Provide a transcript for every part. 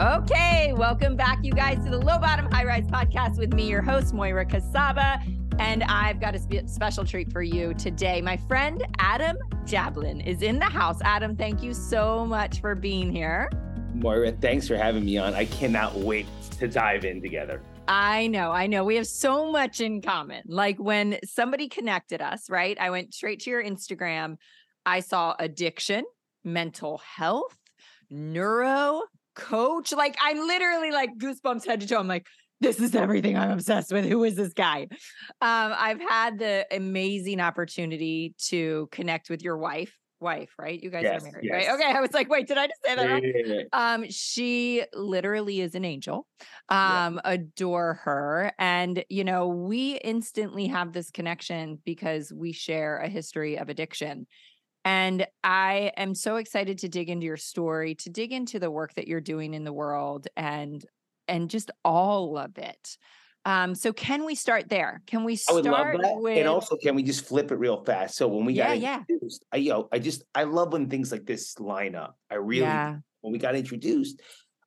Okay, welcome back, you guys, to the Low Bottom High Rise podcast with me, your host, Moira Kucaba. And I've got a spe- special treat for you today. My friend Adam Jablin is in the house. Adam, thank you so much for being here. Moira, thanks for having me on. I cannot wait to dive in together. I know, I know. We have so much in common. Like when somebody connected us, right? I went straight to your Instagram. I saw addiction, mental health, neuro, coach. Like I'm literally like goosebumps head to toe. I'm like, this is everything I'm obsessed with. Who is this guy? Um, I've had the amazing opportunity to connect with your wife. Wife, right? You guys Yes, are married, yes. right? Okay. I was like, wait, did I just say that wrong? Yeah. Um, she literally is an angel. Yeah. Um, adore her. And, you know, we instantly have this connection because we share a history of addiction. And I am so excited to dig into your story, to dig into the work that you're doing in the world and and just all of it. Um, so can we start there? Can we start I would love that. with And also, can we just flip it real fast? So when we Yeah, got yeah. introduced, I yo, I just I love when things like this line up. I really Yeah. when we got introduced,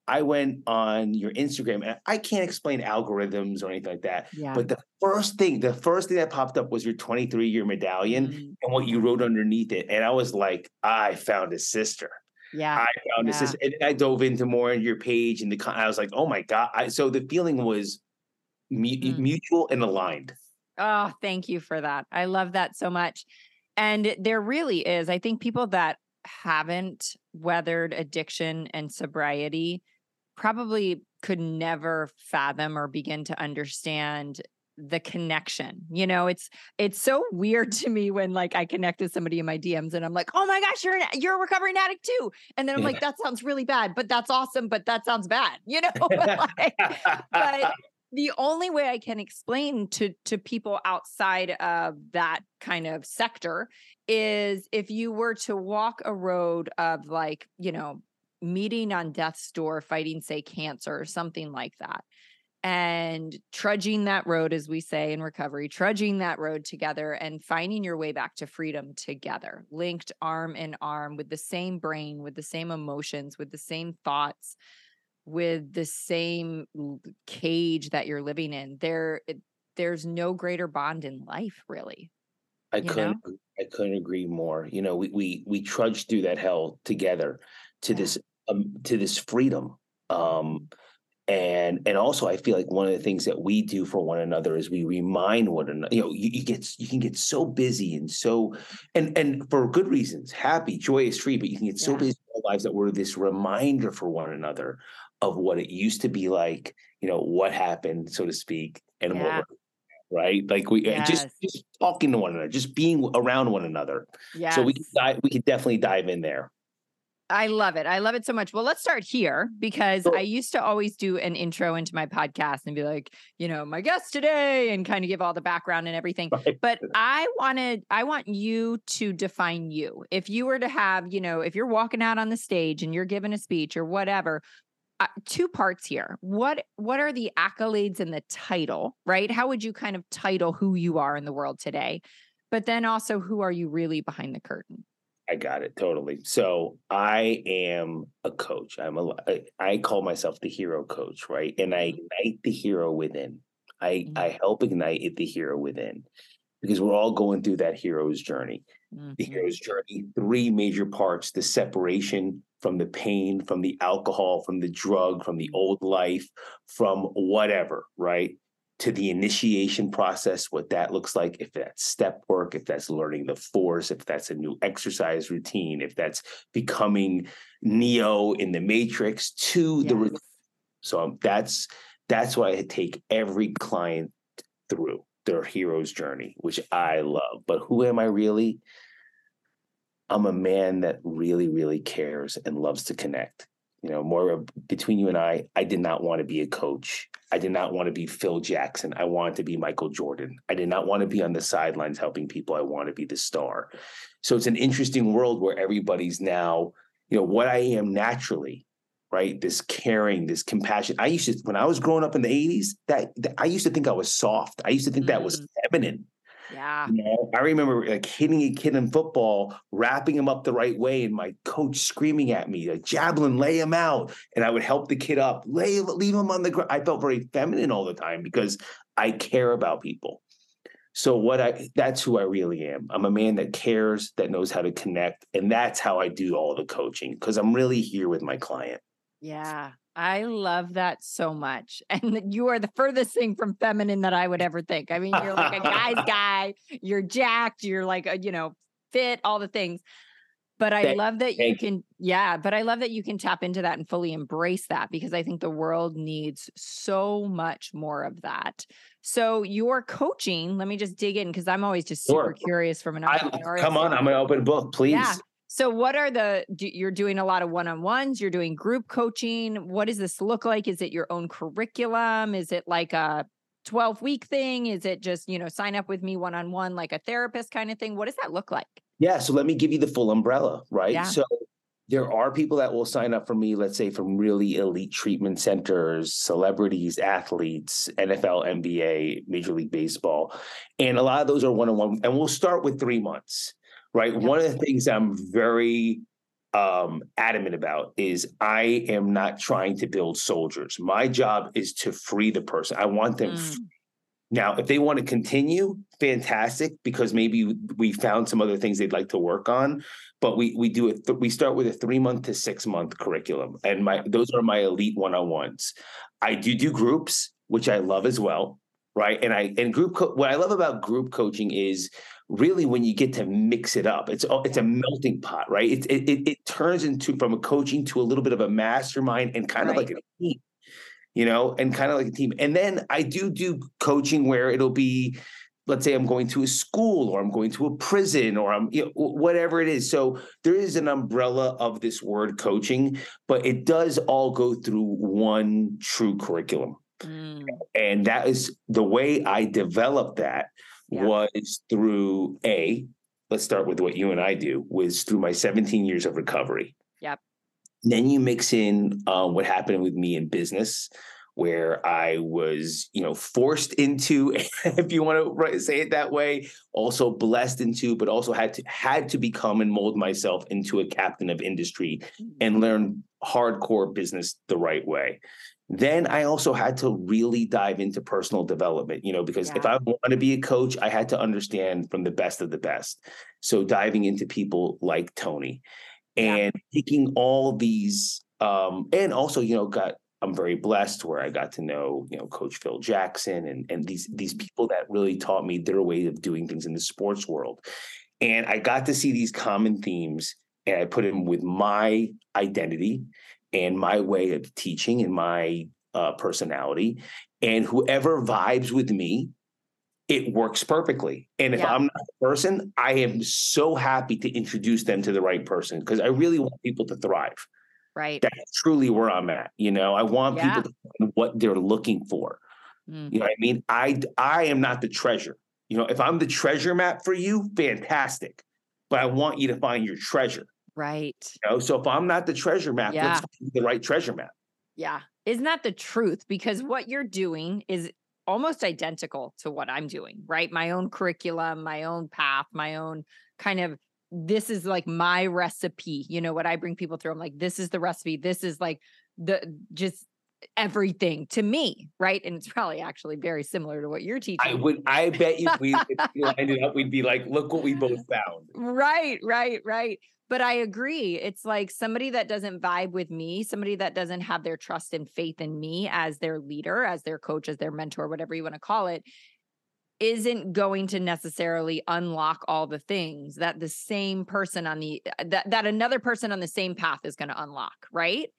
I went on your Instagram and I can't explain algorithms or anything like that. Yeah. But the first thing, the first thing that popped up was your 23 year medallion Mm, and what you wrote underneath it. And I was like, I found a sister. yeah. I found a sister. And I dove into more in your page and the con- I was like, oh my God. I, so the feeling was mu- Mm. mutual and aligned. Oh, thank you for that. I love that so much. And there really is, I think people that haven't weathered addiction and sobriety probably could never fathom or begin to understand the connection. You know, it's it's so weird to me when like I connect with somebody in my DMs and I'm like, "Oh my gosh, you're an, you're a recovering addict too." And then I'm like, "That sounds really bad, but that's awesome, but that sounds bad." You know, like, but the only way I can explain to to people outside of that kind of sector is if you were to walk a road of like, you know, meeting on death's door, fighting, say, cancer or something like that. And trudging that road, as we say in recovery, trudging that road together and finding your way back to freedom together, linked arm in arm with the same brain, with the same emotions, with the same thoughts, with the same cage that you're living in there there's no greater bond in life really I couldn't I couldn't agree more. You know, we we we trudged through that hell together to Yeah. this um to this freedom. Um and and also I feel like one of the things that we do for one another is we remind one another, you know, you, you get you can get so busy and so and and for good reasons, happy, joyous, free, but you can get so busy in our lives that we're this reminder for one another of what it used to be like, you know, what happened, so to speak, and Yeah. what right? Like we uh, just just talking to one another, just being around one another. yeah So we could dive, we could definitely dive in there. I love it i love it so much. Well let's start here because i used to always do an intro into my podcast and be like you know my guest today and kind of give all the background and everything. Right? but i wanted i want you to define you. If you were to have you know if you're walking out on the stage and you're giving a speech or whatever uh, two parts here. What what are the accolades and the title right? How would you kind of title who you are in the world today? But then also who are you really behind the curtain I got it totally. So I am a coach. I'm a I call myself the hero coach, right? And I ignite the hero within. I Mhm. I help ignite the hero within because we're all going through that hero's journey. the Mhm. hero's journey three major parts the separation from the pain from the alcohol from the drug from the old life from whatever right to the initiation process what that looks like if that's step work if that's learning the force if that's a new exercise routine if that's becoming neo in the matrix to the re- so um, that's that's why i take every client through their hero's journey which i love but who am i really I'm a man that really, really cares and loves to connect. You know, more between you and I, I did not want to be a coach. I did not want to be Phil Jackson. I wanted to be Michael Jordan. I did not want to be on the sidelines helping people. I want to be the star. So it's an interesting world where everybody's now, you know, what I am naturally, right? This caring, this compassion. I used to, when I was growing up in the 80s, that, that I used to think I was soft. I used to think that was mm. feminine. Yeah. You know, I remember like hitting a kid in football, wrapping him up the right way, and my coach screaming at me, like, Jablin, lay him out. And I would help the kid up, lay, leave him on the ground. I felt very feminine all the time because I care about people. So what I that's who I really am. I'm a man that cares, that knows how to connect, and that's how I do all the coaching because I'm really here with my client. Yeah. I love that so much. And you are the furthest thing from feminine that I would ever think. I mean, you're like a guy's guy, you're jacked, you're like, a, you know, fit, all the things. But I love that you can, yeah, but I love that you can tap into that and fully embrace that because I think the world needs so much more of that. So, your coaching, let me just dig in because I'm always just super Sure. curious from an I, entrepreneur. come on, I'm an open book, please. Yeah. So, what are the, you're doing a lot of one on ones, you're doing group coaching. What does this look like? Is it your own curriculum? Is it like a 12 week thing? Is it just, you know, sign up with me one on one, like a therapist kind of thing? What does that look like? Yeah, so let me give you the full umbrella, right? Yeah. So there are people that will sign up for me, let's say from really elite treatment centers, celebrities, athletes, NFL, NBA, Major League Baseball. And a lot of those are one on one. And we'll start with three months, right? Yep. One of the things I'm very um, adamant about is I am not trying to build soldiers. My job is to free the person. I want them Mm, now, if they want to continue, fantastic, because maybe we found some other things they'd like to work on. But we we do it. We start with a three month to six month curriculum, and my those are my elite one on ones. I do do groups, which I love as well, right? And I and group co- what I love about group coaching is really when you get to mix it up. It's it's a melting pot, right? It it it, turns into from a coaching to a little bit of a mastermind and kind of like a team you know, and kind of like a team. And then I do do coaching where it'll be, let's say I'm going to a school or I'm going to a prison or I'm, you know, whatever it is. So there is an umbrella of this word coaching, but it does all go through one true curriculum. mm, And that is the way I developed that Yeah. was through a, let's start with what you and I do, was through my 17 years of recovery. Yep. Then you mix in uh, what happened with me in business, where I was, you know, forced into, if you want to say it that way, also blessed into, but also had to had to become and mold myself into a captain of industry and learn hardcore business the right way. Then I also had to really dive into personal development, you know, because if I want to be a coach, I had to understand from the best of the best. So diving into people like Tony Yeah. and taking all these, um, and also, you know, got I'm very blessed where I got to know, you know, Coach Phil Jackson and and these these people that really taught me their way of doing things in the sports world. And I got to see these common themes and I put them with my identity and my way of teaching and my uh, personality. And whoever vibes with me, it works perfectly. And if Yeah. I'm not the person, I am so happy to introduce them to the right person because I really want people to thrive. right. That's truly where I'm at. You know, I want Yeah. people to find what they're looking for. Mm, You know what I mean? I I am not the treasure. You know, if I'm the treasure map for you, fantastic. But I want you to find your treasure. Right. You know, so if I'm not the treasure map, Yeah. the right treasure map. Yeah. Isn't that the truth? Because what you're doing is almost identical to what I'm doing, right? My own curriculum, my own path, my own kind of this is like my recipe. You know what I bring people through? I'm like, this is the recipe. This is like the just everything to me, right? And it's probably actually very similar to what you're teaching. I would I bet you if we if we lined it up, we'd be like, look what we both found. Right, right, right. But I agree. It's like somebody that doesn't vibe with me, somebody that doesn't have their trust and faith in me as their leader, as their coach, as their mentor, whatever you want to call it, isn't going to necessarily unlock all the things that the same person on the uh, that that another person on the same path is going to unlock, right?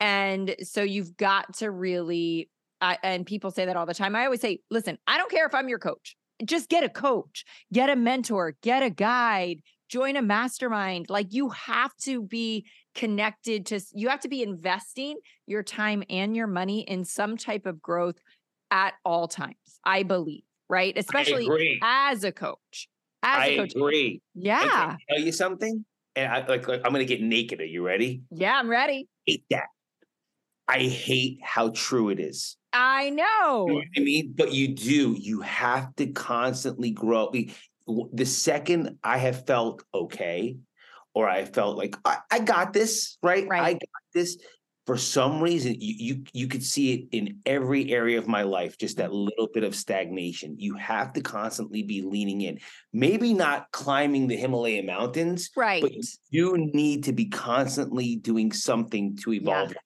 And so you've got to really and people say that all the time. I always say, listen, I don't care if I'm your coach. Just get a coach, get a mentor, get a guide, join a mastermind. Like you have to be connected to, you have to be investing your time and your money in some type of growth at all times, I believe, right? Especially as a coach. As I a coach. agree. Yeah. Tell you something? And I like, like I'm gonna get naked. Are you ready? Yeah, I'm ready. Hate that. I hate how true it is. I know. You know I mean? But you do. You have to constantly grow. The second I have felt okay, or I felt like I, I got this, right? right? I got this. For some reason, you, you you could see it in every area of my life, just that little bit of stagnation. You have to constantly be leaning in. Maybe not climbing the Himalaya mountains, right? But you need to be constantly doing something to evolve. Yeah.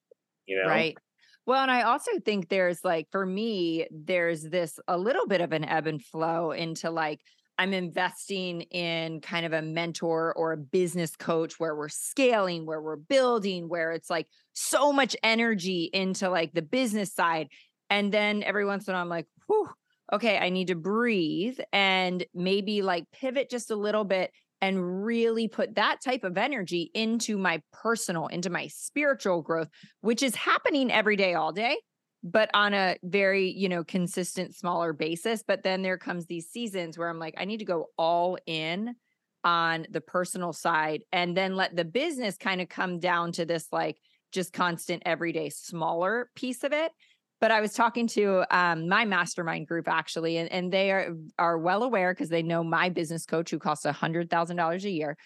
You know, right? Well, and I also think there's like for me, there's this a little bit of an ebb and flow into like I'm investing in kind of a mentor or a business coach where we're scaling, where we're building, where it's like so much energy into like the business side. And then every once in a while, I'm like, whew, okay, I need to breathe and maybe like pivot just a little bit and really put that type of energy into my personal, into my spiritual growth, which is happening every day, all day but on a very you know consistent smaller basis but then there comes these seasons where i'm like i need to go all in on the personal side and then let the business kind of come down to this like just constant everyday smaller piece of it but i was talking to um, my mastermind group actually and, and they are, are well aware because they know my business coach who costs a hundred thousand dollars a year.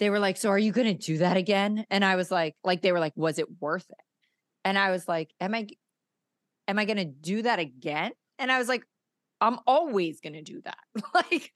They were like so are you going to do that again? And i was like like they were like was it worth it? And i was like am i am I going to do that again? And I was like, I'm always going to do that. like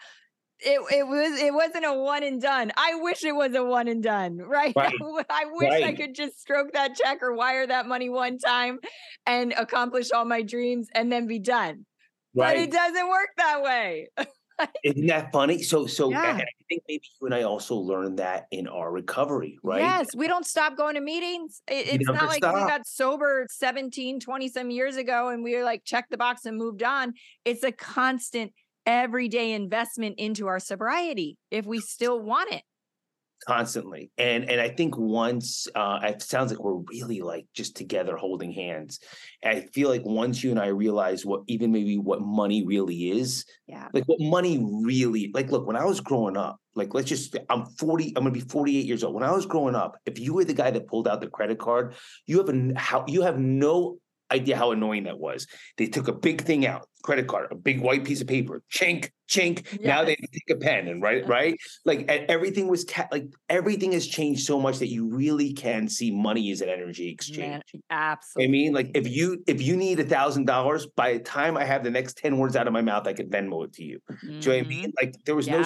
it, it was it wasn't a one and done. I wish it was a one and done, right? right. I wish right. I could just stroke that check or wire that money one time and accomplish all my dreams and then be done. Right. But it doesn't work that way. Isn't that funny? So, so yeah. I think maybe you and I also learned that in our recovery, right? Yes, we don't stop going to meetings. It, it's not like stop. we got sober 17, 20 some years ago and we were like, check the box and moved on. It's a constant everyday investment into our sobriety if we still want it constantly. And and i think once uh it sounds like we're really like just together holding hands. And i feel like once you and i realize what even maybe what money really is yeah. like what money really like look when i was growing up like let's just i'm 40 i'm gonna be 48 years old. When i was growing up if you were the guy that pulled out the credit card you have a how you have no idea how annoying that was. They took a big thing out, credit card, a big white piece of paper, chink, chink. Yes. Now they take a pen and write, right? Like everything was ta- like everything has changed so much that you really can see money as an energy exchange. Man, absolutely. I mean, like if you if you need a thousand dollars, by the time I have the next 10 words out of my mouth, I could Venmo it to you. Mm-hmm. Do you know what I mean? Mm-hmm. Like there was yeah. no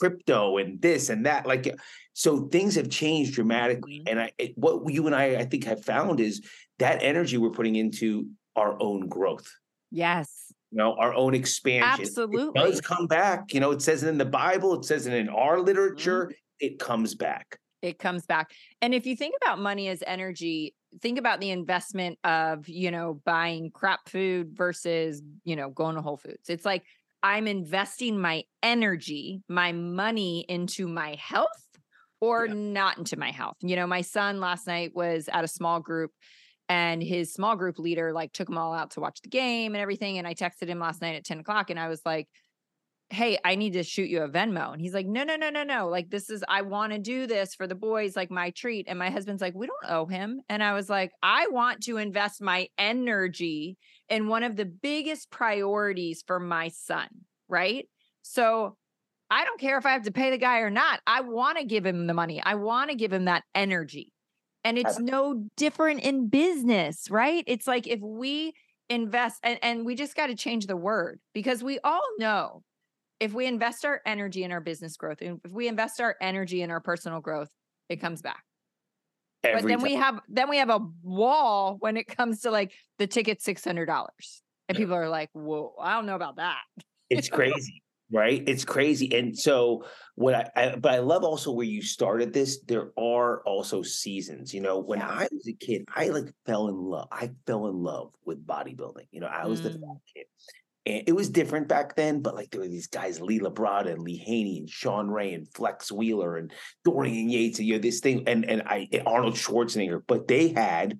crypto and this and that. Like so things have changed dramatically. Mm-hmm. And I it, what you and I I think have found is that energy we're putting into our own growth. Yes. You know, our own expansion. Absolutely. It does come back. You know, it says it in the Bible, it says it in our literature, mm-hmm. it comes back. It comes back. And if you think about money as energy, think about the investment of, you know, buying crap food versus, you know, going to Whole Foods. It's like I'm investing my energy, my money into my health or yeah. not into my health. You know, my son last night was at a small group and his small group leader like took them all out to watch the game and everything. And I texted him last night at 10 o'clock and I was like, Hey, I need to shoot you a Venmo. And he's like, No, no, no, no, no. Like, this is, I want to do this for the boys, like my treat. And my husband's like, We don't owe him. And I was like, I want to invest my energy in one of the biggest priorities for my son. Right. So I don't care if I have to pay the guy or not. I want to give him the money. I want to give him that energy. And it's no different in business, right? It's like if we invest and, and we just got to change the word because we all know if we invest our energy in our business growth, if we invest our energy in our personal growth, it comes back. Every but then time. we have then we have a wall when it comes to like the ticket six hundred dollars, and people are like, "Whoa, I don't know about that." It's crazy right it's crazy and so what I, I, but i love also where you started this there are also seasons you know when yeah. i was a kid i like fell in love i fell in love with bodybuilding you know i was mm. the fat kid and it was different back then but like there were these guys lee labrada and lee haney and Shawn ray and flex wheeler and dorian yates and you know this thing and and i and arnold schwarzenegger but they had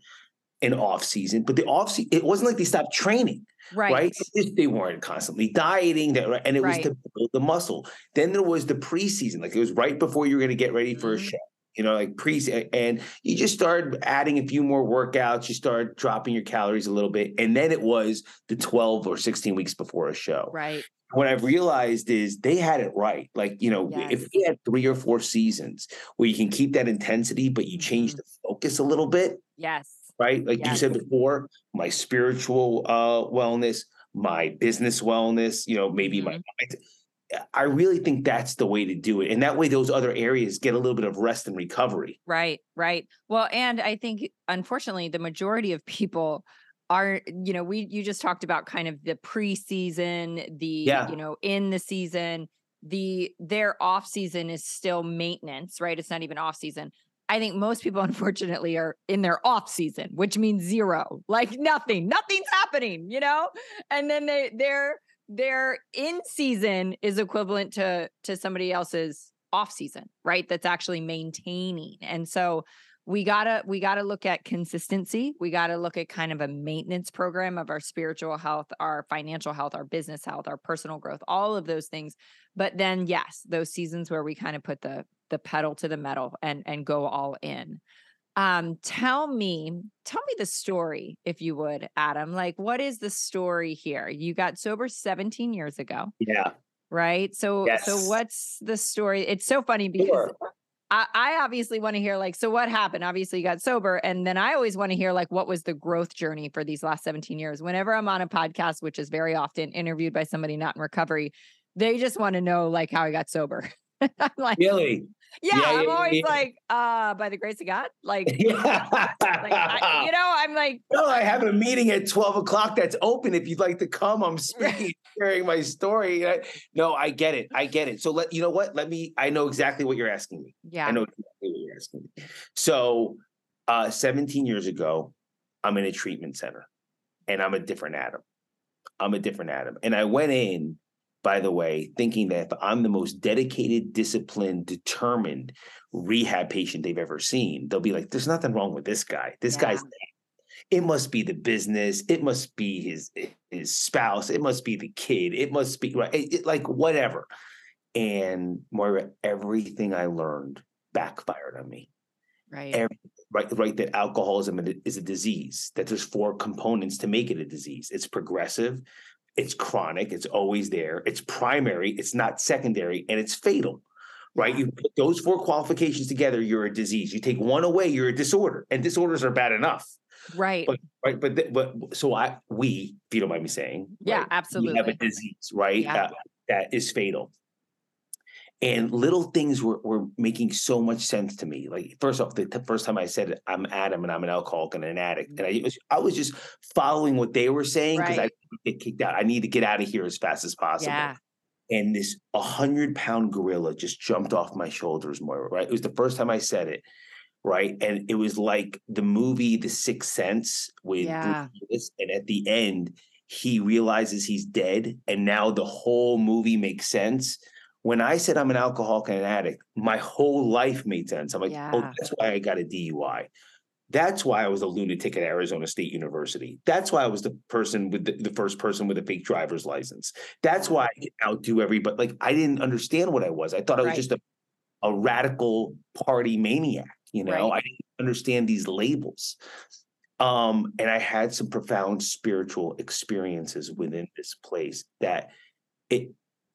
an off season but the off season it wasn't like they stopped training Right. right? They weren't constantly dieting, that, and it was to build the muscle. Then there was the preseason, like it was right before you were going to get ready for mm-hmm. a show. You know, like pre, and you just started adding a few more workouts. You start dropping your calories a little bit. And then it was the 12 or 16 weeks before a show. Right. What I've realized is they had it right. Like, you know, Yes. if we had three or four seasons where you can keep that intensity, but you change Mhm. the focus a little bit, Yes. right? Like you said before, my spiritual uh, wellness, my business wellness, you know, maybe my Mm-hmm. I really think that's the way to do it. And that way those other areas get a little bit of rest and recovery. Right, right. Well, and I think unfortunately the majority of people are, you know, we you just talked about kind of the preseason, the Yeah. you know, in the season, the their off season is still maintenance, right? It's not even off season. I think most people unfortunately are in their off season, which means zero. Like nothing. Nothing's happening, you know? And then they they're their in season is equivalent to to somebody else's off season, right? That's actually maintaining. And so we gotta we gotta look at consistency. We gotta look at kind of a maintenance program of our spiritual health, our financial health, our business health, our personal growth, all of those things. But then yes, those seasons where we kind of put the the pedal to the metal and and go all in. Um, tell me, tell me the story, if you would, Adam. Like, what is the story here? You got sober 17 years ago Yeah. right? So so what's the story? It's so funny because Sure. I, I obviously want to hear like, so what happened? Obviously, you got sober, and then I always want to hear like, what was the growth journey for these last 17 years? Whenever I'm on a podcast, which is very often interviewed by somebody not in recovery, they just want to know like how I got sober. I'm like, Really? Yeah, Yeah, I'm yeah, always yeah. like, uh, by the grace of God, like, like I, you know, I'm like, no, I have a meeting at 12 o'clock that's open. If you'd like to come, I'm speaking, sharing my story. I- No, I get it. I get it. So let you know what? Let me, I know exactly what you're asking me. yeah, I know exactly what you're asking me. So uh 17 years ago, I'm in a treatment center and I'm a different Adam. I'm a different Adam. And I went in, by the way, thinking that if I'm the most dedicated, disciplined, determined rehab patient they've ever seen, they'll be like, there's nothing wrong with this guy. This Yeah. guy's it must be the business, it must be his his spouse, it must be the kid, it must be right, it- it- like whatever. And Moira, everything I learned backfired on me right, every, right, right that alcoholism is a disease, that there's four components to make it a disease. It's progressive, it's chronic, it's always there, it's primary, it's not secondary, and it's fatal. Right? You put those four qualifications together, you're a disease. You take one away, you're a disorder. And disorders are bad enough. right, But right, but th- but so I we, if you don't mind me saying, yeah, right, absolutely, we have a disease, right? Yeah. Uh, that is fatal. And little things were, were making so much sense to me. Like first off, the t- first time I said I'm Adam and I'm an alcoholic and an addict, and I mm-hmm. was I was just following what they were saying because Right. I get kicked out. I need to get out of here as fast as possible. yeah, And this a hundred pound gorilla just jumped off my shoulders, Moira. Right? It was the first time I said it. Right, and it was like the movie The Sixth Sense with Bruce Yeah. And at the end he realizes he's dead, and now the whole movie makes sense. When I said I'm an alcoholic and an addict, my whole life made sense. I'm like, oh, that's why I got a DUI. That's why I was a lunatic at Arizona State University. That's why I was the person with the, the first person with a fake driver's license. That's why I could outdo everybody. Like I didn't understand what I was. I thought I was Right. just a, a radical party maniac. You know, Right. I didn't understand these labels. Um, and I had some profound spiritual experiences within this place that it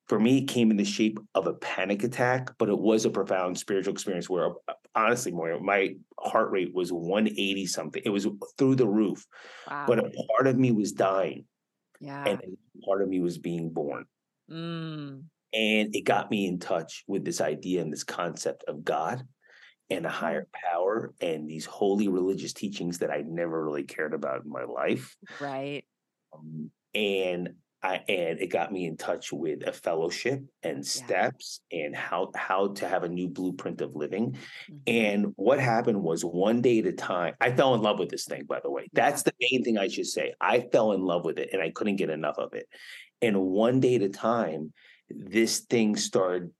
for me it came in the shape of a panic attack, but it was a profound spiritual experience where honestly, Moira, my heart rate was 180 something. It was through the roof, wow, but a part of me was dying. Yeah, and a part of me was being born. mm, And it got me in touch with this idea and this concept of God and a higher power and these holy religious teachings that I never really cared about in my life. right, Um, and I and it got me in touch with a fellowship and steps and how how to have a new blueprint of living. mhm, And what happened was one day at a time, I fell in love with this thing, by the way. That's the main thing I should say. I fell in love with it and I couldn't get enough of it. And one day at a time, this thing started,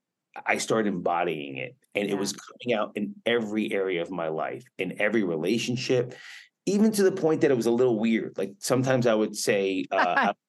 I started embodying it. And it was coming out in every area of my life, in every relationship, even to the point that it was a little weird. Like sometimes I would say, uh,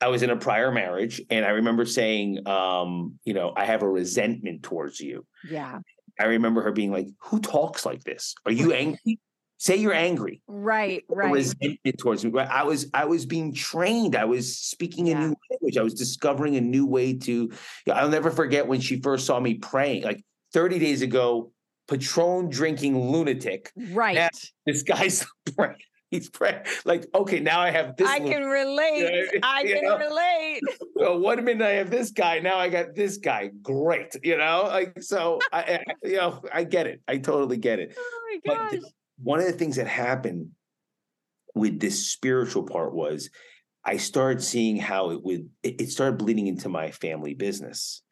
I was- in a prior marriage, and I remember saying, um, you know, I have a resentment towards you yeah, I remember her being like, "Who talks like this? Are you angry? Say you're angry." Right, right. Resentment towards me. I was I was being trained. I was speaking a Yeah. new language. I was discovering a new way to. I'll never forget when she first saw me praying. Like 30 days ago, Patron drinking lunatic. Right. This guy's praying. He's praying. Like, okay, now I have this. I can relate. Yeah, I can know? relate. well, one minute I have this guy, now I got this guy. Great, you know. Like so, I, I you know I get it. I totally get it. Oh my But gosh. th- one of the things that happened with this spiritual part was I started seeing how it would. It, it started bleeding into my family business,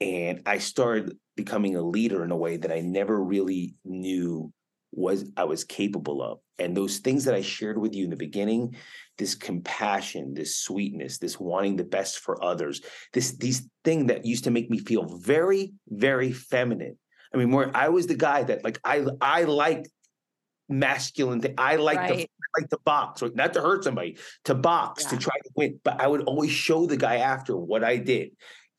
and I started becoming a leader in a way that I never really knew was I was capable of. And those things that I shared with you in the beginning, this compassion, this sweetness, this wanting the best for others, this these thing that used to make me feel very, very feminine. I mean, more I was the guy that like I I like masculine thing. I like the Right. I like to box, right? not to hurt somebody, to box, to try to win. But I would always show the guy after what I did.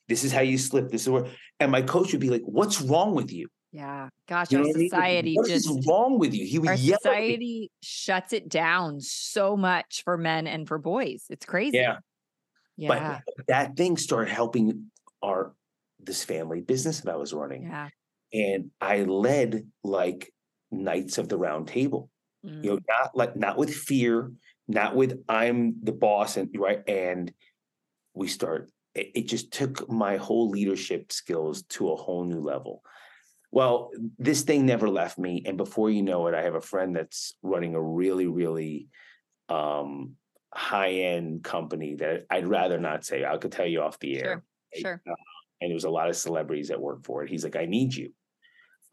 This is how you slip. This is where, and my coach would be like, "What's wrong with you? Yeah. Gosh, You our know what I mean? Like, society is just wrong with you?" He was our yell. at society shuts it down so much for men and for boys. It's crazy. Yeah, Yeah. but that thing started helping our this family business that I was running, yeah. and I led like Knights of the Round Table. Mm. you know not like not with fear not with i'm the boss and right and we start it, it just took my whole leadership skills to a whole new level well this thing never left me and before you know it i have a friend that's running a really really um high end company that i'd rather not say i could tell you off the air Sure. Sure. uh, and there was a lot of celebrities that work for it. He's like, I need you.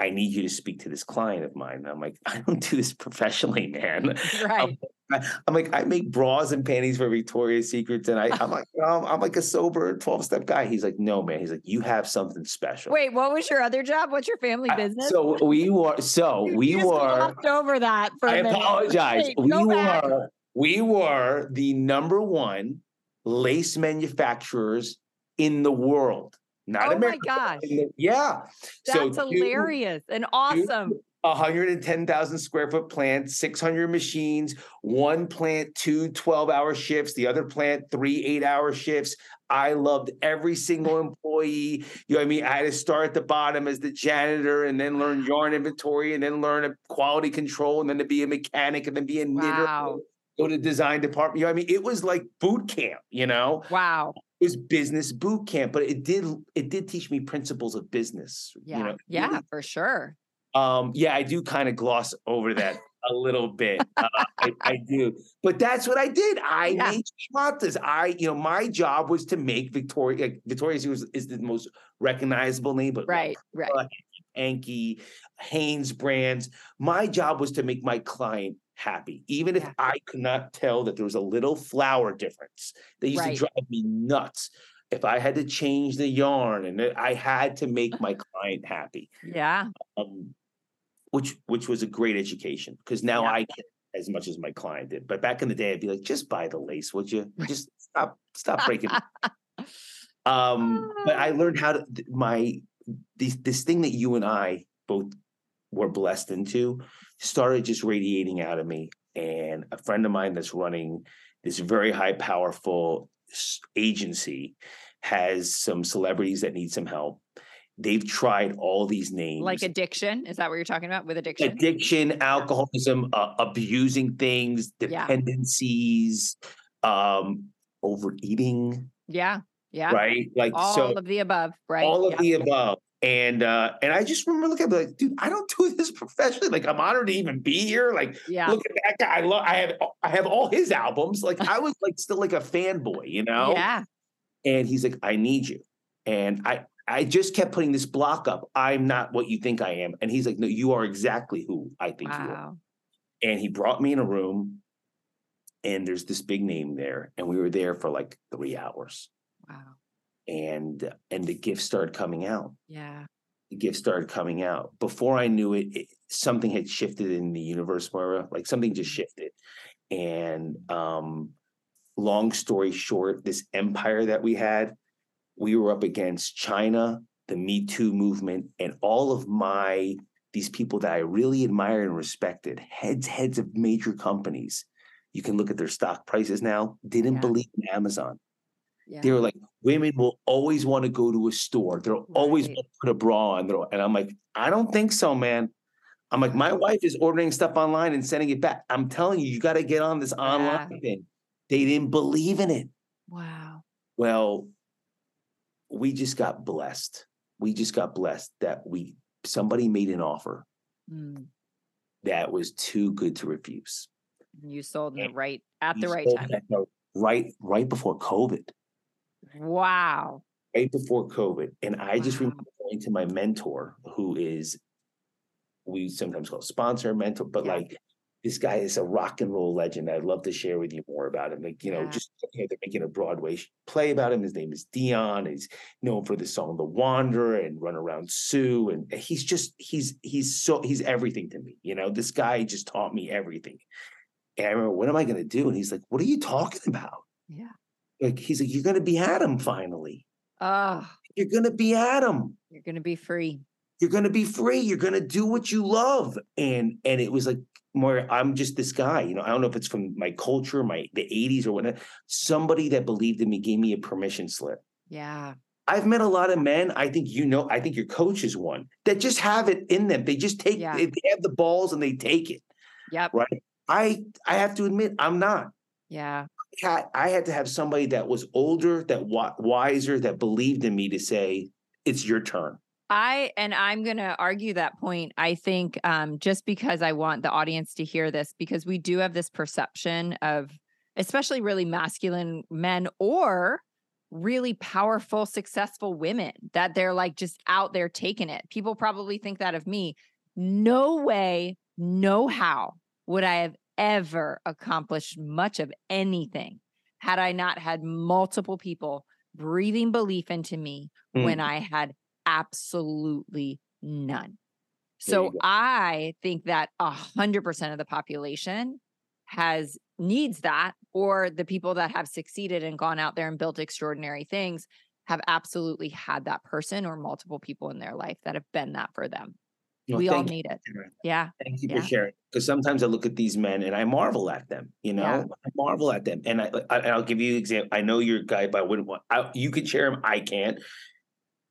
I need you to speak to this client of mine. And I'm like, I don't do this professionally, man. Right. I, I'm like, I make bras and panties for Victoria's Secrets, and I, I'm like, um, I'm like a sober 12 step guy. He's like, no, man. He's like, you have something special. Wait, what was your other job? What's your family I- business? so we were, so we were. over that for a I apologize. Wait, we go back. were we were the number one lace manufacturers in the world. Not Oh my America. gosh. yeah. That's so two- hilarious and awesome. 110,000 square foot plant, 600 machines, one plant, two 12 hour shifts, the other plant, three eight hour shifts. I loved every single employee. You know what I mean? I had to start at the bottom as the janitor and then learn yarn inventory and then learn a quality control and then to be a mechanic and then be a knitter. Wow. Go to design department. You know what I mean? It was like boot camp, you know? Wow. It was business boot camp, but it did it did teach me principles of business. Yeah. You know, yeah, really for sure. um, yeah, I do kind of gloss over that a little bit. Uh, I, I do, but that's what I did. I Yeah. made schmatas. I, you know, my job was to make Victoria. Like, Victoria's Secret is the most recognizable name, but Right. Right. Anki, Hanes brands. My job was to make my client happy, even if Yeah. I could not tell that there was a little flower difference. They used Right. to drive me nuts. If I had to change the yarn, and I had to make my client happy Yeah. um, which which was a great education because now Yeah. I can as much as my client did. But back in the day, I'd be like, just buy the lace, would you? Just stop stop breaking. um, but I learned how to my this this thing that you and I both were blessed into started just radiating out of me. And a friend of mine that's running this very high powerful agency has some celebrities that need some help. They've tried all these names Like addiction. Is that what you're talking about with addiction? addiction, alcoholism, uh, abusing things, Yeah. dependencies, um, overeating, yeah. Yeah. right? Like All so, of the above. Right. all of yeah. the above. And uh, and I just remember looking at like, dude, I don't do this professionally. Like, I'm honored to even be here. Like, yeah. look at that guy. I love. I have. I have all his albums. Like, I was like still like a fanboy, you know. Yeah. And he's like, I need you. And I I just kept putting this block up. I'm not what you think I am. And he's like, No, you are exactly who I think you are. Wow. And he brought me in a room, and there's this big name there, and we were there for like three hours. Wow. And and the gifts started coming out. Yeah. The gifts started coming out. Before I knew it, it something had shifted in the universe, Moira. Like something just shifted. And um, long story short, this empire that we had, we were up against China, the Me Too movement, and all of my these people that I really admired and respected, heads heads of major companies. You can look at their stock prices now. Didn't Yeah. believe in Amazon. Yeah. They were like, women will always want to go to a store. They'll always Right. want to put a bra on. And I'm like, I don't think so, man. I'm like, my wife is ordering stuff online and sending it back. I'm telling you, you got to get on this online thing. They didn't believe in it. wow. Well, we just got blessed. We just got blessed that we somebody made an offer Mm. that was too good to refuse. You sold in the right at the right time. Right, right before COVID. Wow. right before COVID. And I just remember going to my mentor, who is we sometimes call sponsor mentor, but Yeah. like this guy is a rock and roll legend. I'd love to share with you more about him. Like, you know, Yeah. just you know, they're making a Broadway play about him. His name is Dion. He's known for the song The Wanderer and Run Around Sue. And he's just he's he's so he's everything to me. You know, this guy just taught me everything. And I remember, what am I gonna do? And he's like, What are you talking about? Yeah. Like he's like, You're gonna be Adam finally. Oh, You're gonna be Adam. you're gonna be free. You're gonna be free. You're gonna do what you love. And and it was like more, I'm just this guy. You know, I don't know if it's from my culture, my the 80s or whatnot. Somebody that believed in me gave me a permission slip. Yeah. I've met a lot of men. I think you know, I think your coach is one that just have it in them. They just take Yeah. they they have the balls and they take it. Yep. Right. I I have to admit, I'm not. Yeah. I had to have somebody that was older, that wi- wiser, that believed in me to say, "It's your turn." I and I'm going to argue that point. I think um, just because I want the audience to hear this, because we do have this perception of, especially really masculine men or really powerful, successful women, that they're like just out there taking it. People probably think that of me. No way, no how would I have ever accomplished much of anything had I not had multiple people breathing belief into me when Mm. I had absolutely none. So. I think that a hundred percent of the population has needs that, or the people that have succeeded and gone out there and built extraordinary things have absolutely had that person or multiple people in their life that have been that for them. Well, we all need it. Yeah. Thank you Yeah. for sharing. Because sometimes I look at these men and I marvel at them. You know, Yeah. I marvel at them, and I, I, I'll give you an example. I know you're a guy, but I wouldn't want. I, you could share him. I can't.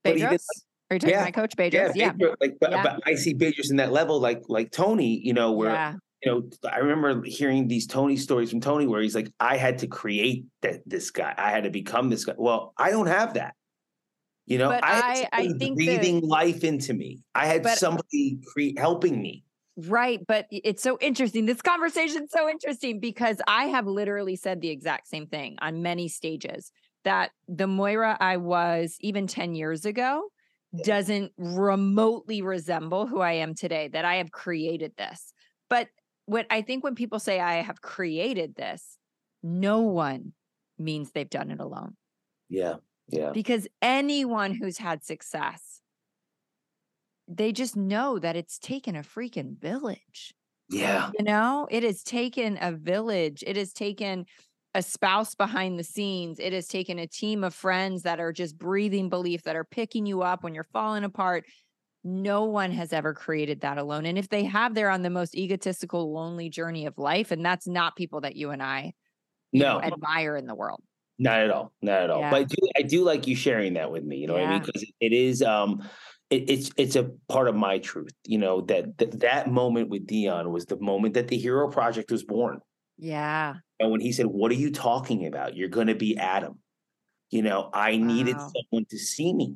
Bedros? Are you talking Yeah. my coach Bedros? Yeah. Pedro, like, but, Yeah. but I see Bedros in that level, like like Tony. You know, where Yeah. you know, I remember hearing these Tony stories from Tony where he's like, I had to create that this guy. I had to become this guy. Well, I don't have that. You know, But I, had I- I think that- breathing life into me. I had But- somebody cre- helping me. Right. But it's so interesting. This conversation's so interesting because I have literally said the exact same thing on many stages that the Moira I was even 10 years ago doesn't remotely resemble who I am today, that I have created this. But what I think when people say I have created this, no one means they've done it alone Yeah, yeah, because anyone who's had success, they just know that it's taken a freaking village. yeah, You know, it has taken a village. It has taken a spouse behind the scenes. It has taken a team of friends that are just breathing belief, that are picking you up when you're falling apart. No one has ever created that alone. And if they have, they're on the most egotistical, lonely journey of life. And that's not people that you and I you know, no, admire in the world. Not at all, not at all. Yeah. But I do, I do like you sharing that with me. You know what I mean? Because it is, um, it, it's it's a part of my truth. You know that that that moment with Dion was the moment that the Hero Project was born. Yeah. And when he said, What are you talking about? You're going to be Adam. You know, I needed someone to see me.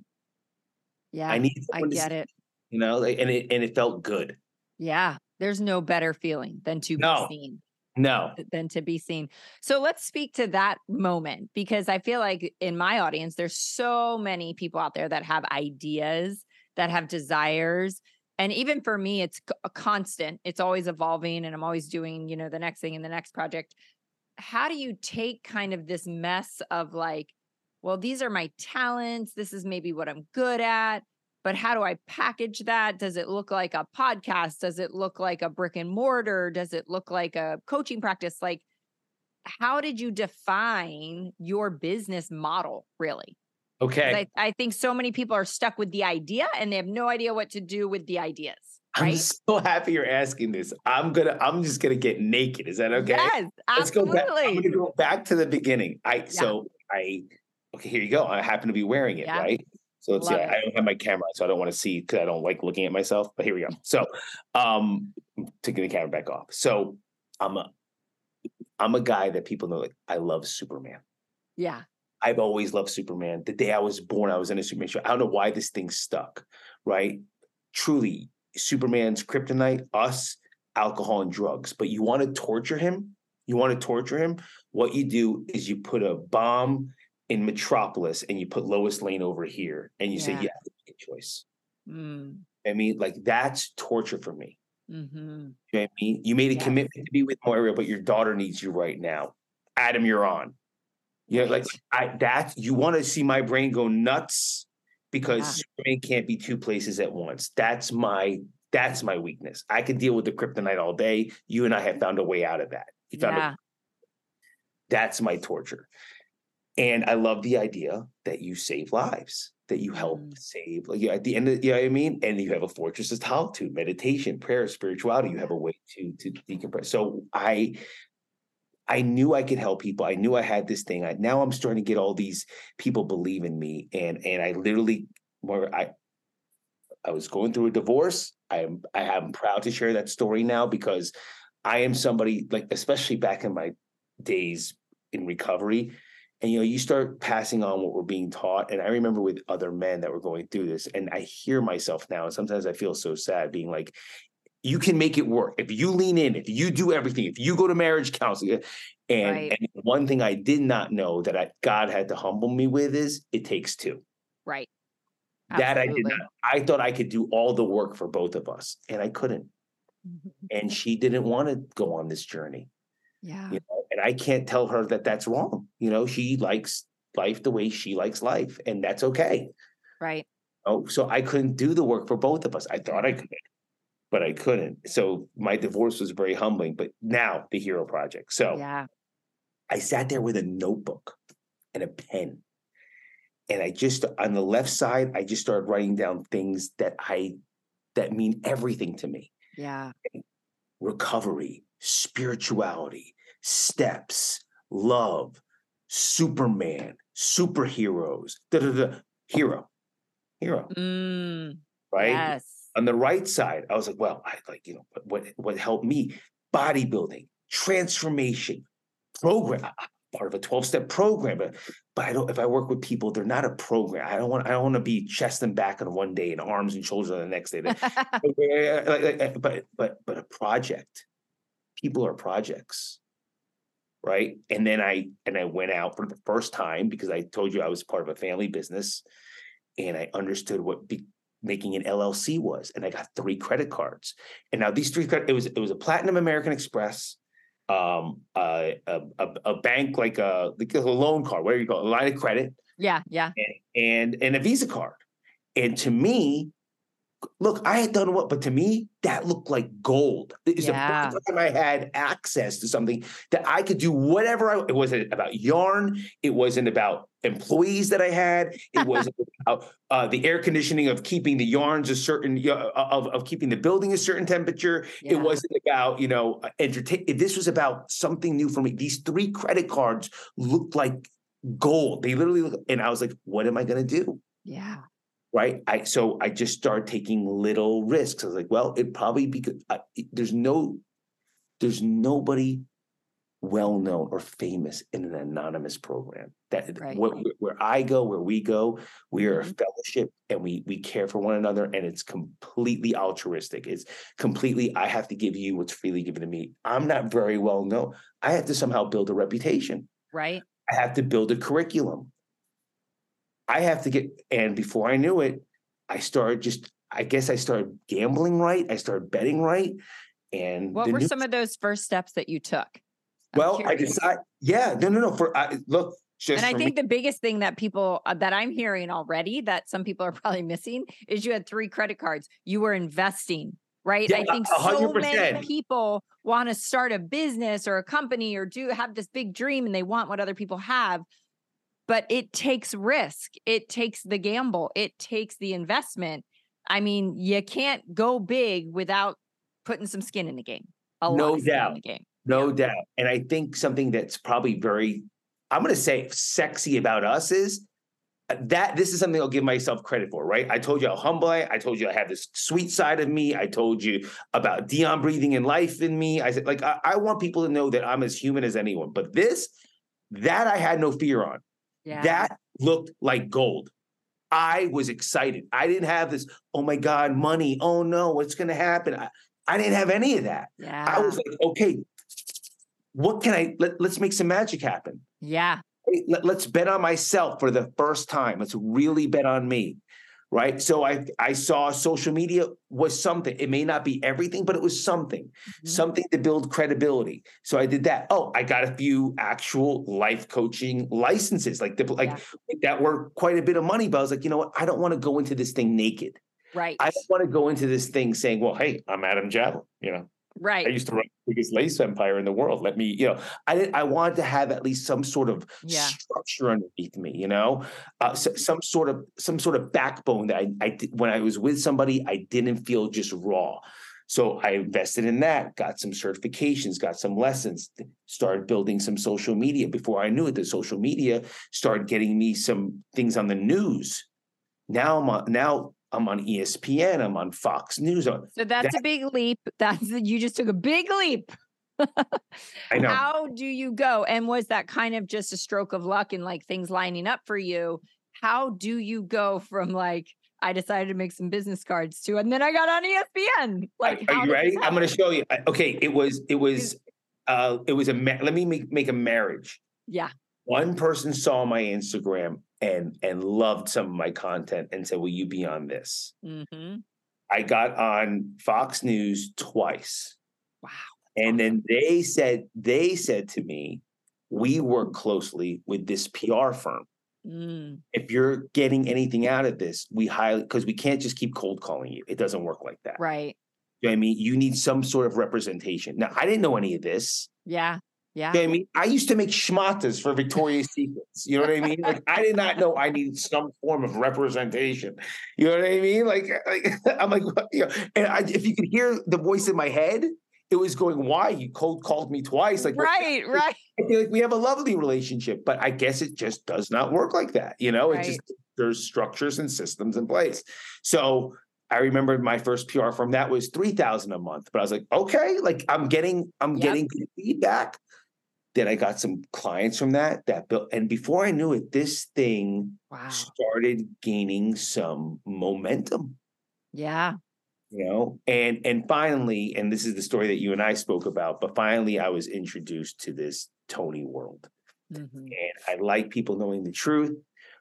Yeah. I need I, get it. you know, like, and it and it felt good. Yeah. There's no better feeling than to No. be seen. No. than to be seen. So let's speak to that moment because I feel like in my audience, there's so many people out there that have ideas, that have desires. And even for me, it's a constant, it's always evolving, and I'm always doing, you know, the next thing in the next project. How do you take kind of this mess of like, well, these are my talents, this is maybe what I'm good at, but how do I package that? Does it look like a podcast? Does it look like a brick and mortar? Does it look like a coaching practice? Like, how did you define your business model really? Okay. I, I think so many people are stuck with the idea and they have no idea what to do with the ideas. I'm so happy you're asking this. I'm gonna. I'm just gonna get naked. Is that okay? Yes, absolutely. Let's go back. I'm gonna go back to the beginning. I so I. Okay, here you go. I happen to be wearing it, Yeah. right? So let's see. Love I, it. I don't have my camera, so I don't want to see because I don't like looking at myself. But here we go. So, um, taking the camera back off. So I'm a, I'm a guy that people know. Like I love Superman. Yeah. I've always loved Superman. The day I was born, I was in a Superman show. I don't know why this thing stuck, right? Truly, Superman's kryptonite, us, alcohol and drugs. But you want to torture him? You want to torture him? What you do is you put a bomb in Metropolis and you put Lois Lane over here and you say, Yeah. have to make a choice. Mm, I mean, like that's torture for me. hmm You know I mean? You made a Yes. commitment to be with Moira, but your daughter needs you right now. Adam, you're on. You know, like I that you want to see my brain go nuts because Superman can't be two places at once. That's my that's my weakness. I can deal with the kryptonite all day. You and I have found a way out of that. You found a- Yeah. that's my torture. And I love the idea that you save lives, that you help Mm. save. Like at the end of, you know what I mean? And you have a fortress of solitude, meditation, prayer, spirituality. You have a way to to decompress. So I I knew I could help people. I knew I had this thing. I, now I'm starting to get all these people believe in me. And and I literally where I I was going through a divorce. I am I am proud to share that story now because I am somebody like especially back in my days in recovery and you know you start passing on what we're being taught and i remember with other men that were going through this and i hear myself now and sometimes i feel so sad being like you can make it work if you lean in if you do everything if you go to marriage counseling and, Right. and one thing i did not know that I, god had to humble me with is it takes two Right. that i did not i thought i could do all the work for both of us and i couldn't Mhm. and she didn't want to go on this journey Yeah. you know and i can't tell her that that's wrong you know she likes life the way she likes life and that's okay Right. oh so i couldn't do the work for both of us i thought i could but i couldn't so my divorce was very humbling but now the hero project so Yeah. i sat there with a notebook and a pen and i just on the left side i just started writing down things that i that mean everything to me Yeah. recovery, spirituality, steps, love, Superman, superheroes, da da da, hero, hero, Mm, right? Yes. On the right side, I was like, well, I like, you know, what what, helped me? Bodybuilding, transformation, program, part of a 12-step program. But, but I don't if I work with people, they're not a program. I don't want I don't want to be chest and back on one day and arms and shoulders on the next day. Yeah, like- like, but but but a project people are projects right and then i and i went out for the first time because i told you i was part of a family business and i understood what be, making an llc was and i got three credit cards and now these three credit it was it was a platinum american express um uh, a, a, a bank like a like a loan card where you go a line of credit yeah. Yeah. and and a Visa card. And to me, look, I had done what, but to me, that looked like gold. It's Yeah. the first time I had access to something that I could do whatever I. It wasn't about yarn. It wasn't about employees that I had. It wasn't about uh, the air conditioning of keeping the yarns a certain uh, of of keeping the building a certain temperature. Yeah. It wasn't about you know entertain. This was about something new for me. These three credit cards looked like gold. They literally look, and I was like, what am I going to do? Yeah. Right. I so I just started taking little risks. I was like, well, it probably because I, it- there's no, there's nobody well known or famous in an anonymous program. That Right. where, where I go, where we go, we are Mhm. a fellowship and we we care for one another, and it's completely altruistic. It's completely. I have to give you what's freely given to me. I'm not very well known. I have to somehow build a reputation. Right. I have to build a curriculum. I have to get, and before I knew it, I started just, I guess I started gambling right. I started betting right. And What were new- some of those first steps that you took? I'm well, I curious. decided, yeah, no, no, no. For I, look, just and I think me, the biggest thing that people uh, that I'm hearing already that some people are probably missing is you had three credit cards. You were investing, right? Yeah, I think a hundred so many people want to start a business or a company or do have this big dream and they want what other people have. But it takes risk. It takes the gamble. It takes the investment. I mean, you can't go big without putting some skin in the game. A No lot of in doubt. the game. No doubt. And I think something that's probably very, I'm going to say sexy about us is uh, that this is something I'll give myself credit for, right? I told you how humble I I told you I have this sweet side of me. I told you about Dion breathing in life in me. I said, like, I, I want people to know that I'm as human as anyone. But this, that I had no fear on. Yeah. That looked like gold. I was excited. I didn't have this, oh my God, money. Oh no, what's going to happen? I, I didn't have any of that. yeah. I was like, okay, what can I let, let's make some magic happen. yeah. Let, us bet on myself for the first time. Let's really bet on me. Right. So I I saw social media was something. It may not be everything, but it was something, Mhm. something to build credibility. So I did that. Oh, I got a few actual life coaching licenses, like the, like Yeah. that were quite a bit of money. But I was like, you know what? I don't want to go into this thing naked. Right. I don't want to go into this thing saying, well, hey, I'm Adam Jablin. You know, I used to run the biggest lace empire in the world. Let me, you know, I. I wanted to have at least some sort of Yeah. structure underneath me, you know, uh, s- some sort of some sort of backbone that I, I did- when I was with somebody, I didn't feel just raw. So I invested in that, got some certifications, got some lessons, started building some social media. Before I knew it, the social media started getting me some things on the news. Now I'm on, now I'm on ESPN. I'm on Fox News. So that's a big leap. That's you just took a big leap. I know. How do you go? And was that kind of just a stroke of luck and like things lining up for you? How do you go from like I decided to make some business cards to and then I got on ESPN? Like, are how you ready? I'm going to show you. Okay, it was it was uh it was a ma- let me make make a marriage. Yeah. One person saw my Instagram and and loved some of my content and said, "Will you be on this?" hmm I got on Fox News twice. Wow. And then they said they said to me, "We work closely with this PR firm. Mm, If you're getting anything out of this, we highly because we can't just keep cold calling you. It doesn't work like that. right. You know what I mean? You need some sort of representation. Now, I didn't know any of this. Yeah. Yeah. You know I mean? I used to make schmatas for Victoria's Secrets. You know what I mean? Like I did not know I needed some form of representation. You know what I mean? Like, like I'm like, you know, and I, if you could hear the voice in my head, it was going, "Why you cold called me twice?" Like, right. Right. I feel like we have a lovely relationship, but I guess it just does not work like that. You know, it just there's structures and systems in place. So I remember my first PR firm that was three thousand a month, but I was like, okay, like I'm getting I'm Yep. getting feedback. Then I got some clients from that that built, and before I knew it, this thing Wow. started gaining some momentum. Yeah. You know, and and finally, and this is the story that you and I spoke about, but finally, I was introduced to this Tony world. Mhm. And I like people knowing the truth,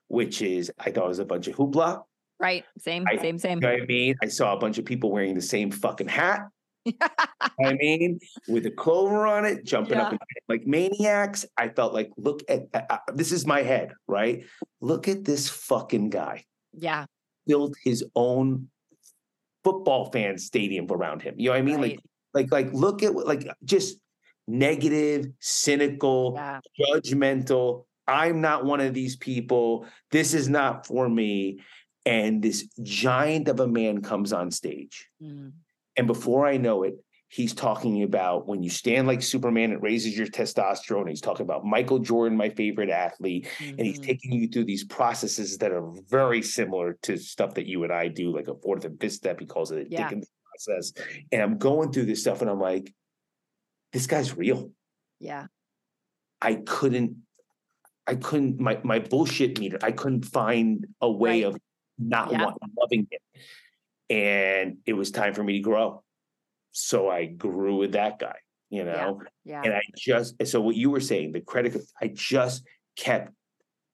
which is I thought it was a bunch of hoopla. Right. Same. I- same. Same. You know what I mean? I saw a bunch of people wearing the same fucking hat. I mean, with a clover on it, jumping up Yeah. and down like maniacs. I felt like, look at uh, uh, this is my head, right? Look at this fucking guy yeah. built his own football fan stadium around him. You know what I mean? Like, like, like, look at like just negative, cynical, Yeah. judgmental. I'm not one of these people. This is not for me. And this giant of a man comes on stage. Mm. And before I know it, he's talking about when you stand like Superman, it raises your testosterone. He's talking about Michael Jordan, my favorite athlete. And he's Mhm. taking you through these processes that are very similar to stuff that you and I do, like a fourth and fifth step. He calls it a Yeah. Dickens process. And I'm going through this stuff and I'm like, this guy's real. Yeah. I couldn't, I couldn't, my, my bullshit meter, I couldn't find a way Right. of not Yeah. loving him. And it was time for me to grow. So I grew with that guy, you know, Yeah. and I just, so what you were saying, the credit, I just kept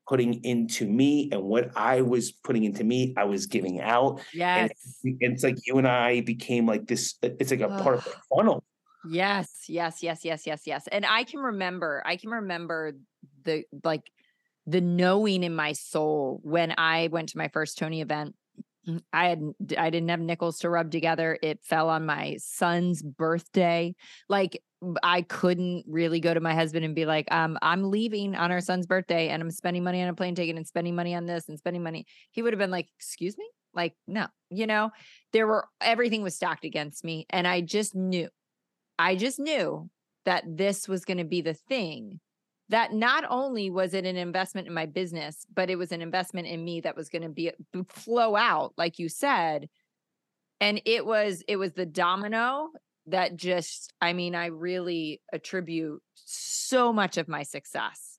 putting into me and what I was putting into me, I was giving out. Yes. And it's like you and I became like this, it's like a part of the funnel. Yes, yes, yes, yes, yes, yes. And I can remember, I can remember the like the knowing in my soul when I went to my first Tony event. Mm, I had I didn't have nickels to rub together. It fell on my son's birthday. Like I couldn't really go to my husband and be like, um, I'm leaving on our son's birthday and I'm spending money on a plane ticket and spending money on this and spending money. He would have been like, excuse me? Like, no, you know, there were everything was stacked against me. And I just knew, I just knew that this was going to be the thing that not only was it an investment in my business, but it was an investment in me that was going to be flow out, like you said. And it was, it was the domino that just, I mean, I really attribute so much of my success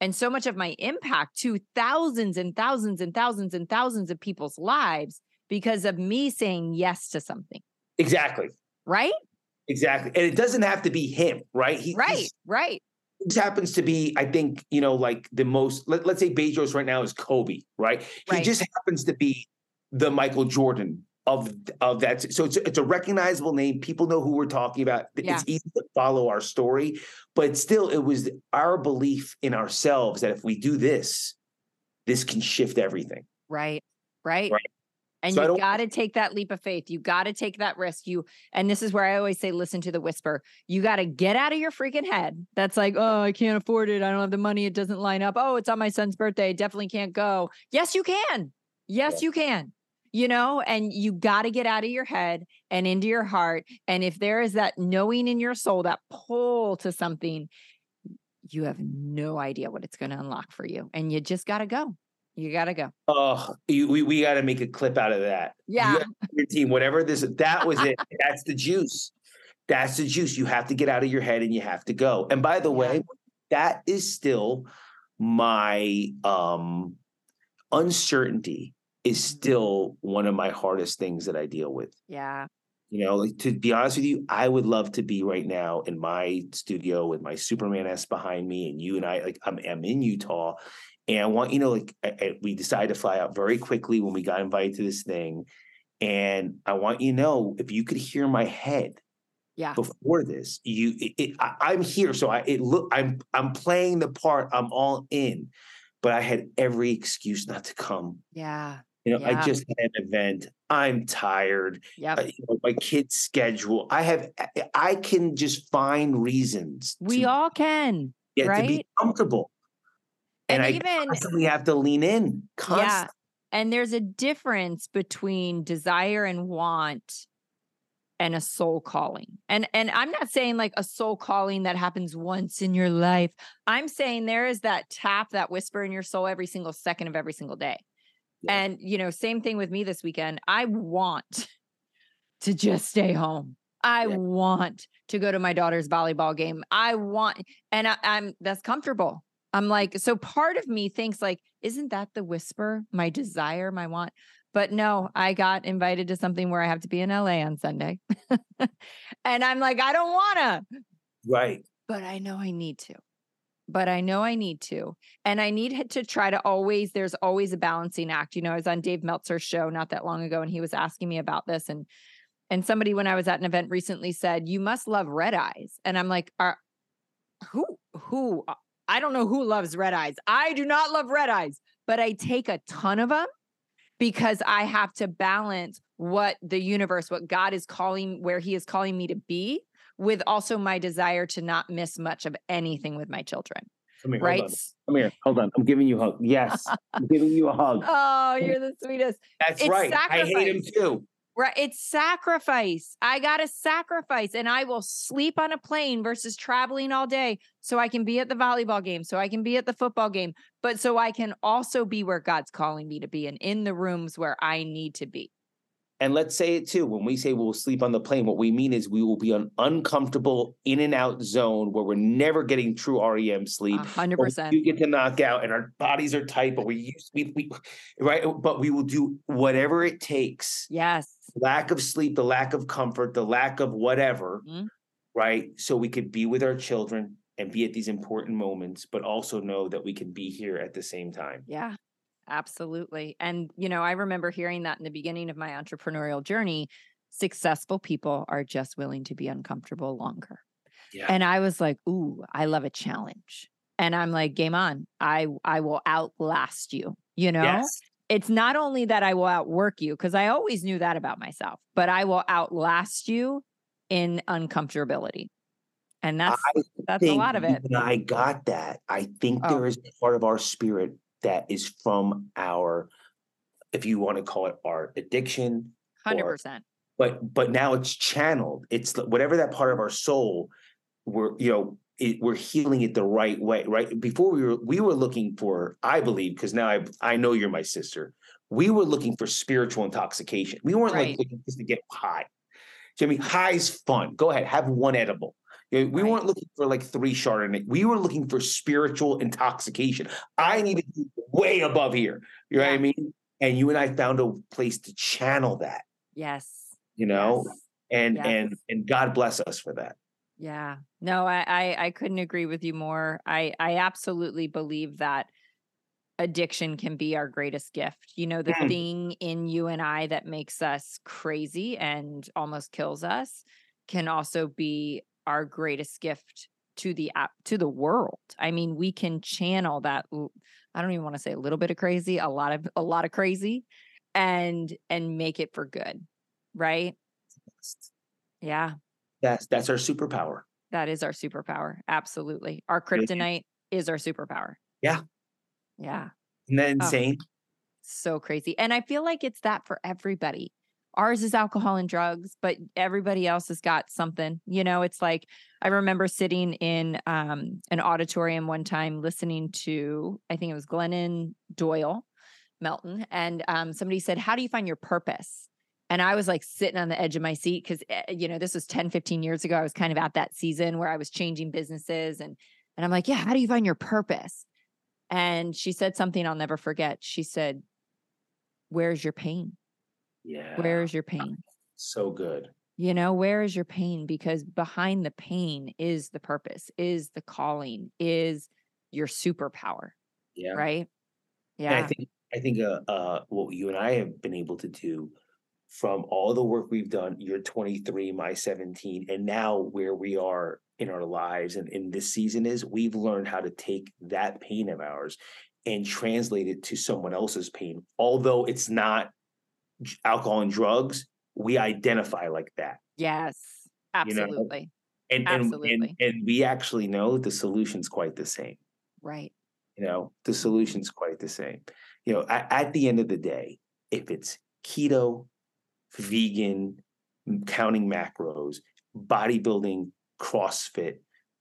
and so much of my impact to thousands and thousands and thousands and thousands of people's lives because of me saying yes to something. Exactly. Right? Exactly. And it doesn't have to be him, right? He, right, right. This happens to be, I think, you know, like the most, let, us say Bezos right now is Kobe, right? right? He just happens to be the Michael Jordan of of that. So it's it's a recognizable name. People know who we're talking about. Yeah. It's easy to follow our story, but still, it was our belief in ourselves that if we do this, this can shift everything. Right. Right. right. And so you got to take that leap of faith. You got to take that risk. You and this is where I always say listen to the whisper. You got to get out of your freaking head. That's like, "Oh, I can't afford it. I don't have the money. It doesn't line up. Oh, it's on my son's birthday. Definitely can't go." Yes, you can. Yes, yeah. you can you know, and you got to get out of your head and into your heart. And if there is that knowing in your soul, that pull to something, you have no idea what it's going to unlock for you. And you just got to go. You got to go. Oh, we, we got to make a clip out of that. Yeah. Your team, whatever this, that was it. That's the juice. That's the juice. You have to get out of your head and you have to go. And by the yeah. way, that is still my um uncertainty is mm-hmm. still one of my hardest things that I deal with. Yeah. You know, like to be honest with you, I would love to be right now in my studio with my Superman S behind me, and you and I, like I'm, I'm in Utah, and I want you know, like I, I, we decided to fly out very quickly when we got invited to this thing, and I want you to know if you could hear my head, yeah, before this, you, it, it, I, am here, so I it look, I'm I'm playing the part, I'm all in, but I had every excuse not to come. Yeah. You know, yeah. I just had an event. I'm tired. Yeah. Uh, you know, my kid's schedule. I have. I can just find reasons. We all can. Yeah, right? to be comfortable. And, and I even, constantly have to lean in. Constantly. Yeah. And there's a difference between desire and want and a soul calling. And and I'm not saying like a soul calling that happens once in your life. I'm saying there is that tap, that whisper in your soul every single second of every single day. And, you know, same thing with me this weekend. I want to just stay home. I yeah. want to go to my daughter's volleyball game. I want, and I, I'm that's comfortable. I'm like, so part of me thinks like, isn't that the whisper, my desire, my want? But no, I got invited to something where I have to be in LA on Sunday. and I'm like, I don't wanna. Right. But I know I need to but I know I need to. And I need to try to always, there's always a balancing act. You know, I was on Dave Meltzer's show not that long ago and he was asking me about this. And and somebody when I was at an event recently said, You must love red eyes. And I'm like, Are who who uh, I don't know who loves red eyes. I do not love red eyes, but I take a ton of them because I have to balance what the universe, what God is calling, where He is calling me to be with also my desire to not miss much of anything with my children. Come here, right? Come here. Hold on. I'm giving you a hug. Yes. I'm giving you a hug. Oh, you're the sweetest. That's it's right. Sacrifice. I hate him too. Right. It's sacrifice. I got to sacrifice and I will sleep on a plane versus traveling all day so I can be at the volleyball game, so I can be at the football game, but so I can also be where God's calling me to be and in the rooms where I need to be. And let's say it too. When we say we'll sleep on the plane, what we mean is we will be an uncomfortable in and out zone where we're never getting true REM sleep. Hundred percent. You get to knock out, and our bodies are tight, but we use we, we right. But we will do whatever it takes. Yes. Lack of sleep, the lack of comfort, the lack of whatever, mm-hmm. right? So we could be with our children and be at these important moments, but also know that we can be here at the same time. Yeah. Absolutely. And, you know, I remember hearing that in the beginning of my entrepreneurial journey. Successful people are just willing to be uncomfortable longer. Yeah. And I was like, ooh, I love a challenge. And I'm like, game on. I I will outlast you, you know? Yes. It's not only that I will outwork you, because I always knew that about myself, but I will outlast you in uncomfortability. And that's I that's a lot of it. I got that. I think Oh. there is part of our spirit that is from our, if you want to call it our addiction, Hundred or- percent. but but now it's channeled. It's whatever that part of our soul, we're you know it, we're healing it the right way. Right before we were we were looking for, I believe, because now I I know you're my sister. We were looking for spiritual intoxication. We weren't Right. like looking just to get high. Jimmy, high's fun. Go ahead, have one edible. We Right. weren't looking for like three Chardonnay. We were looking for spiritual intoxication. I needed to be way above here. You know what I mean? And you and I found a place to channel that. Yes. You know, Yes. and Yes. and and God bless us for that. Yeah. No, I, I I couldn't agree with you more. I I absolutely believe that addiction can be our greatest gift. You know, the Mm. thing in you and I that makes us crazy and almost kills us can also be our greatest gift to the app to the world. I mean, we can channel that I don't even want to say a little bit of crazy, a lot of a lot of crazy and and make it for good. Right? Yeah. That's that's our superpower. That is our superpower. Absolutely. Our kryptonite is our superpower. Yeah. Yeah. Isn't that Oh. insane? So crazy. And I feel like it's that for everybody. Ours is alcohol and drugs, but everybody else has got something. You know, it's like I remember sitting in um, an auditorium one time listening to, I think it was Glennon Doyle Melton, and um, somebody said, How do you find your purpose? And I was like sitting on the edge of my seat because, you know, this was 10, 15 years ago. I was kind of at that season where I was changing businesses. And, and I'm like, Yeah, how do you find your purpose? And she said something I'll never forget. She said, Where's your pain? Yeah. Where's your pain? so good? You know, where is your pain? Because behind the pain is the purpose, is the calling, is your superpower, Yeah. right? Yeah. And I think I think uh, uh what you and I have been able to do from all the work we've done, you're 23, my 17, and now where we are in our lives and in this season is we've learned how to take that pain of ours and translate it to someone else's pain. Although it's not alcohol and drugs, we identify like that. Yes. You know, Absolutely. And and, and Absolutely. and we actually know the solution's quite the same. Right. you know the solution's quite the same you know at, at the end of the day if it's keto vegan counting macros bodybuilding crossfit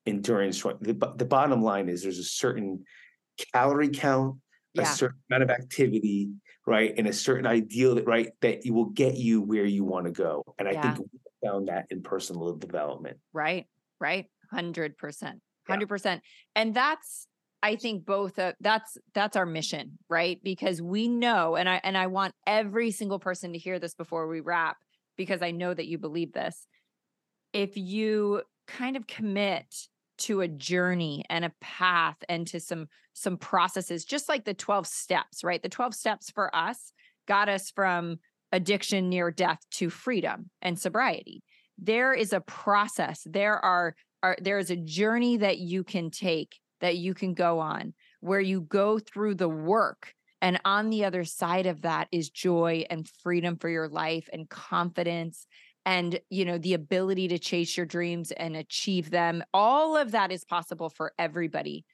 endurance the, the bottom line is there's a certain calorie count a certain amount of activity right and a certain ideal that right that you will get you where you want to go and i Yeah. think we found that in personal development Right. Right. Hundred percent. Hundred percent. And that's I think both uh, that's that's our mission, right? Because we know, and I and I want every single person to hear this before we wrap, because I know that you believe this. If you kind of commit to a journey and a path and to some some processes, just like the 12 steps, right? The 12 steps for us got us from addiction near death to freedom and sobriety there is a process there are, are there is a journey that you can take that you can go on where you go through the work and on the other side of that is joy and freedom for your life and confidence and you know the ability to chase your dreams and achieve them all of that is possible for everybody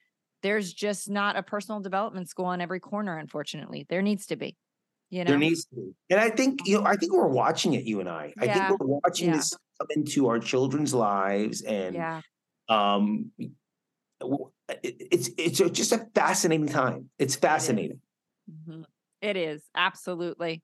there's just not a personal development school on every corner unfortunately there needs to be you know There needs to be. And I think, you know, I think we're watching it, you and I. yeah. I think we're watching yeah. this come into our children's lives and yeah um it's it's just a fascinating time. It's fascinating. Mhm. It is absolutely.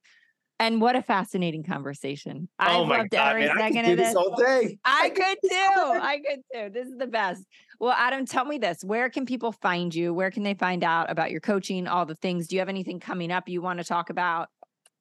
And what a fascinating conversation. I oh loved god, every man, I second could do of this all day. I could could too. I could too. This is the best. Well, Adam, tell me this. Where can people find you? Where can they find out about your coaching, all the things? Do you have anything coming up you want to talk about?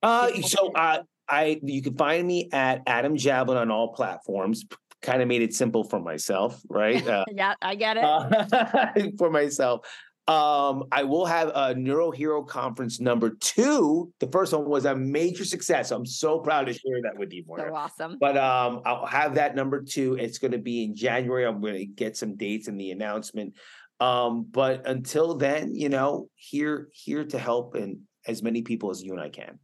Uh so uh I you can find me at Adam Jablin on all platforms. Kind of made it simple for myself, right? Uh, Yeah, I get it. uh, for myself. Um, I will have a Neuro Hero Conference number two. The first one was a major success. I'm so proud to share that with you, Moira. so awesome. But um, I'll have that number two. It's going to be in January. I'm going to get some dates in the announcement. Um, but until then, you know, here here to help and as many people as you and I can.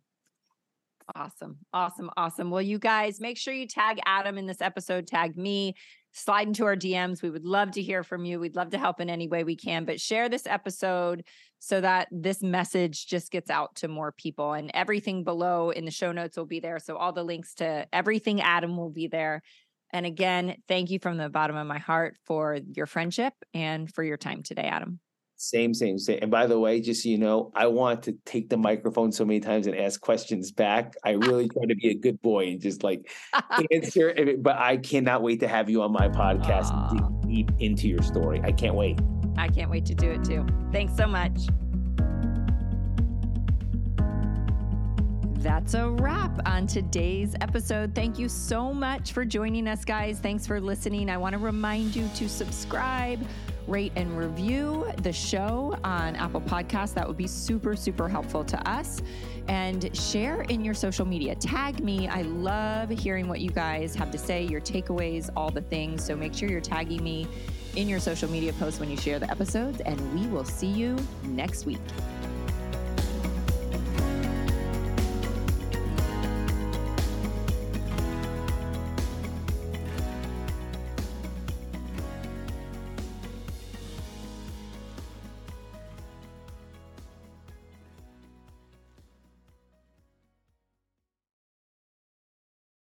Awesome. Awesome. Awesome. Well, you guys make sure you tag Adam in this episode, tag me, slide into our DMs. We would love to hear from you. We'd love to help in any way we can, but share this episode so that this message just gets out to more people. And everything below in the show notes will be there. So all the links to everything Adam will be there. And again, thank you from the bottom of my heart for your friendship and for your time today, Adam. Same, same, same. And by the way, just so you know, I want to take the microphone so many times and ask questions back. I really try to be a good boy and just like answer. But I cannot wait to have you on my podcast and dig deep into your story. I can't wait. I can't wait to do it too. Thanks so much. That's a wrap on today's episode. Thank you so much for joining us, guys. Thanks for listening. I want to remind you to subscribe rate and review the show on Apple Podcasts. That would be super, super helpful to us. And share in your social media. Tag me. I love hearing what you guys have to say, your takeaways, all the things. So make sure you're tagging me in your social media posts when you share the episodes. And we will see you next week.